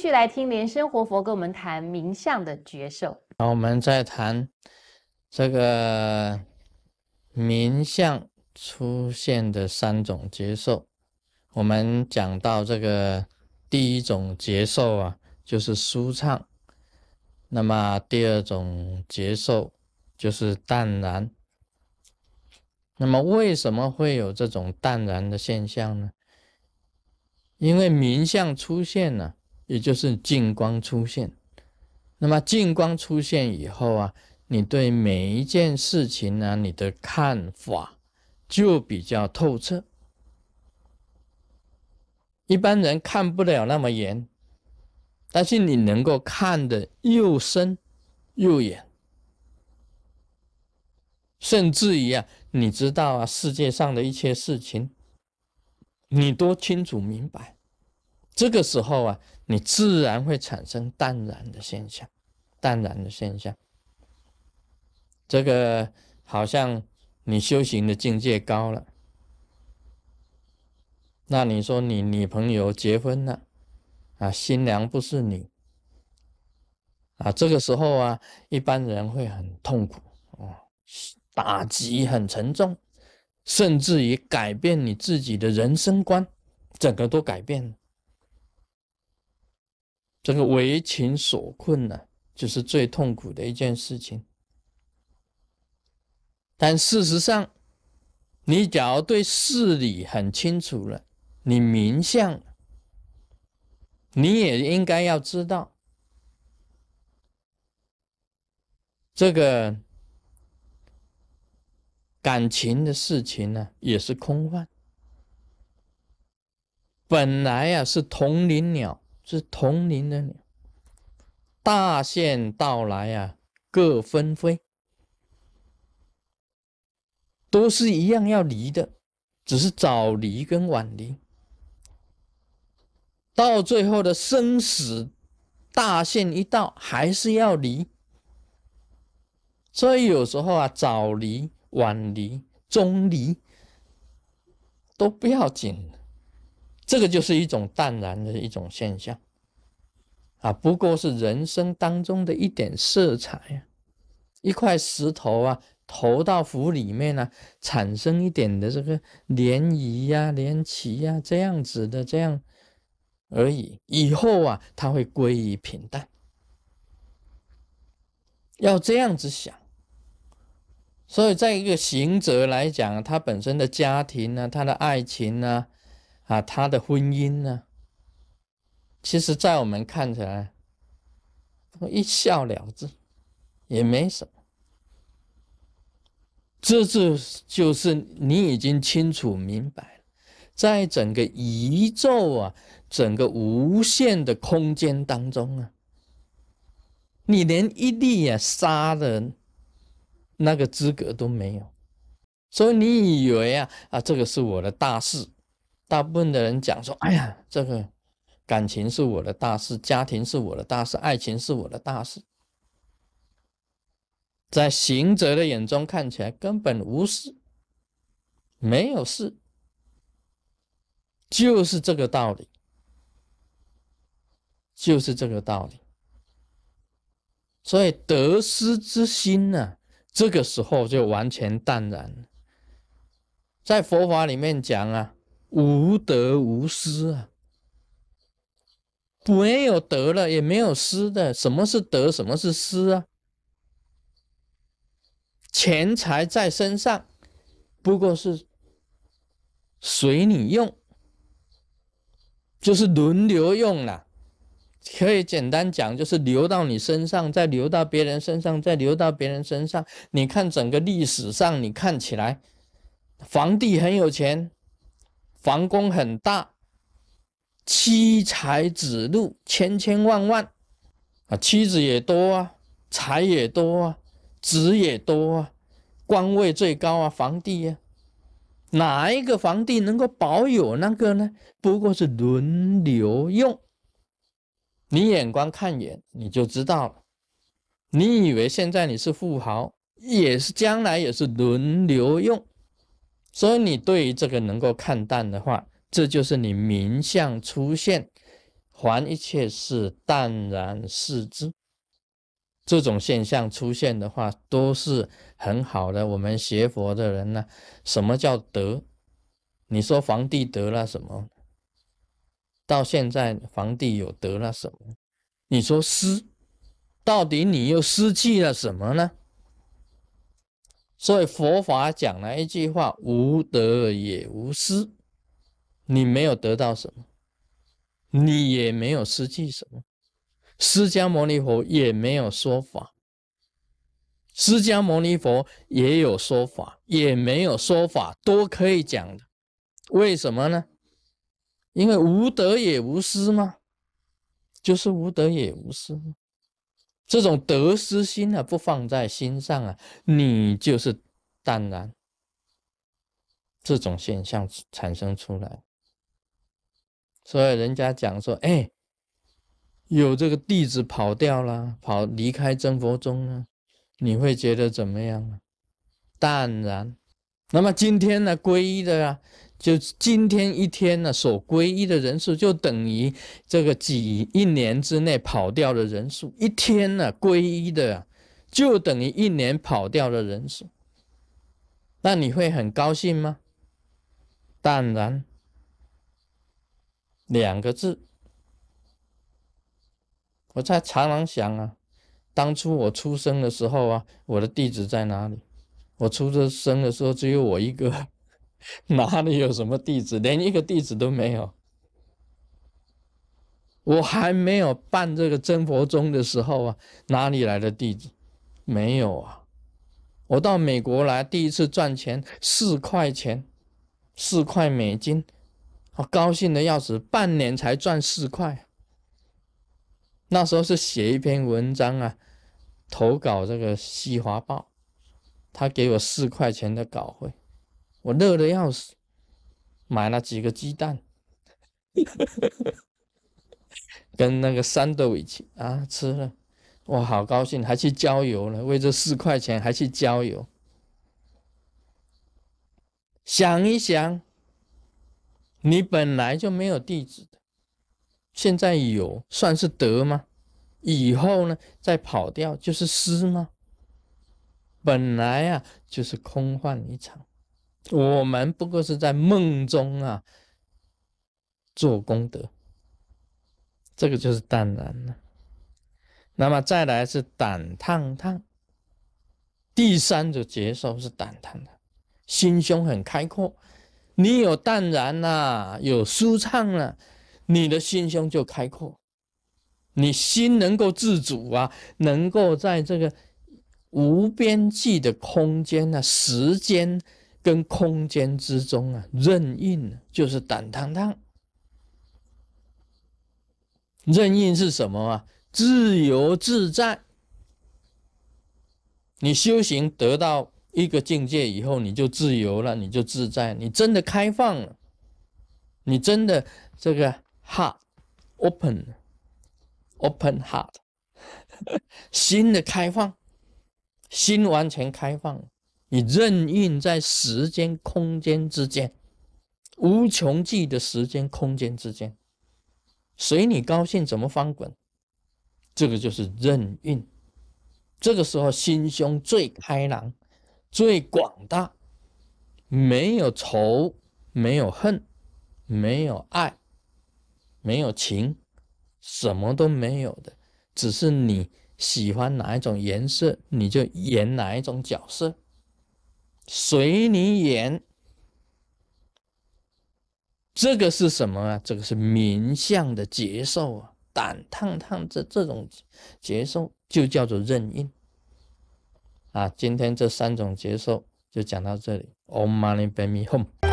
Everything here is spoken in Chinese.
继续来听莲生活佛跟我们谈名相的觉受。好，我们再谈这个名相出现的三种接受。我们讲到这个第一种接受啊，就是舒畅；那么第二种接受就是淡然。那么为什么会有这种淡然的现象呢？因为名相出现了，也就是净光出现。那么净光出现以后啊，你对每一件事情呢，你的看法就比较透彻。一般人看不了那么严，但是你能够看得又深又远，甚至于啊，你知道啊，世界上的一切事情，你都清楚明白。这个时候啊。你自然会产生淡然的现象，淡然的现象。这个好像你修行的境界高了，那你说你女朋友结婚了，啊，新娘不是你，啊，这个时候啊，一般人会很痛苦，哦，打击很沉重，甚至于改变你自己的人生观，整个都改变了。这个为情所困呢，就是最痛苦的一件事情。但事实上，你假如对事理很清楚了，你明相，你也应该要知道，这个感情的事情呢，也是空幻。本来呀，是同林鸟。是同龄的鸟，大限到来啊，各纷飞，都是一样要离的，只是早离跟晚离。到最后的生死大限一到，还是要离。所以有时候啊，早离、晚离、中离都不要紧。这个就是一种淡然的一种现象，啊，不过是人生当中的一点色彩，一块石头啊，投到湖里面呢，产生一点的这个涟漪呀、涟漪呀，这样子的这样而已。以后啊，它会归于平淡。要这样子想，所以在一个行者来讲，他本身的家庭呢，他的爱情呢。啊他的婚姻呢？其实，在我们看起来，一笑了之，也没什么。这就就是你已经清楚明白了，在整个宇宙啊，整个无限的空间当中啊，你连一粒啊沙的那个资格都没有，所以你以为啊啊，这个是我的大事。大部分的人讲说：“哎呀，这个感情是我的大事，家庭是我的大事，爱情是我的大事。”在行者的眼中看起来根本无事，没有事，就是这个道理，就是这个道理。所以得失之心呢，这个时候就完全淡然。在佛法里面讲啊。无得无失啊，没有得了，也没有失的。什么是得？什么是失啊？钱财在身上，不过是随你用，就是轮流用了。可以简单讲，就是流到你身上，再流到别人身上，再流到别人身上。你看整个历史上，你看起来，皇帝很有钱。房宫很大，妻财子禄千千万万啊，妻子也多啊，财也多啊，子也多啊，官位最高啊，皇帝呀，哪一个皇帝能够保有那个呢？不过是轮流用，你眼光看眼你就知道了。你以为现在你是富豪，也是将来也是轮流用。所以你对于这个能够看淡的话，这就是你名相出现，凡一切事淡然视之。这种现象出现的话，都是很好的。我们学佛的人呢，什么叫得？你说皇帝得了什么？到现在皇帝有得了什么？你说失，到底你又失去了什么呢？所以佛法讲了一句话：无得也无失。你没有得到什么，你也没有失去什么。释迦牟尼佛也没有说法，释迦牟尼佛也有说法，也没有说法，都可以讲的。为什么呢？因为无得也无失嘛，就是无得也无失。这种得失心啊，不放在心上啊，你就是淡然。这种现象产生出来，所以人家讲说，哎。有这个弟子跑掉了，跑离开真佛宗了，你会觉得怎么样啊？淡然。那么今天呢，皈依的啊，就今天一天呢，所皈依的人数就等于这个几一年之内跑掉的人数。一天呢，皈依的就等于一年跑掉的人数。那你会很高兴吗？淡然，两个字。我在常常想啊，当初我出生的时候啊，我的地址在哪里？我出生的时候只有我一个，哪里有什么地址？连一个地址都没有。我还没有办这个真佛宗的时候啊，哪里来的地址？没有啊。我到美国来第一次赚钱，四块钱，四块美金，我高兴的要死，半年才赚四块。那时候是写一篇文章啊，投稿这个《西华报》，他给我四块钱的稿费，我热的要死，买了几个鸡蛋，跟那个三豆一起啊吃了，我，好高兴，还去郊游了，为这四块钱还去郊游。想一想，你本来就没有地址的。现在有算是得吗？以后呢再跑掉就是失吗？本来啊就是空幻一场，我们不过是在梦中啊做功德，这个就是淡然了。那么再来是胆烫烫，第三种接受是胆烫的，心胸很开阔，你有淡然呐，有舒畅了。你的心胸就开阔，你心能够自主啊，能够在这个无边际的空间啊、时间跟空间之中啊，任运就是胆汤汤。任运是什么啊？自由自在。你修行得到一个境界以后，你就自由了，你就自在，你真的开放了，你真的这个。Heart open, open heart，心的开放，心完全开放，你任运在时间空间之间，无穷际的时间空间之间，随你高兴怎么翻滚，这个就是任运。这个时候心胸最开朗，最广大，没有仇，没有恨，没有爱。没有情，什么都没有的，只是你喜欢哪一种颜色，你就演哪一种角色，随你演。这个是什么啊？这个是名相的接受啊，胆烫烫这这种接受就叫做任印啊。今天这三种接受就讲到这里。Om Mani Padme Hum。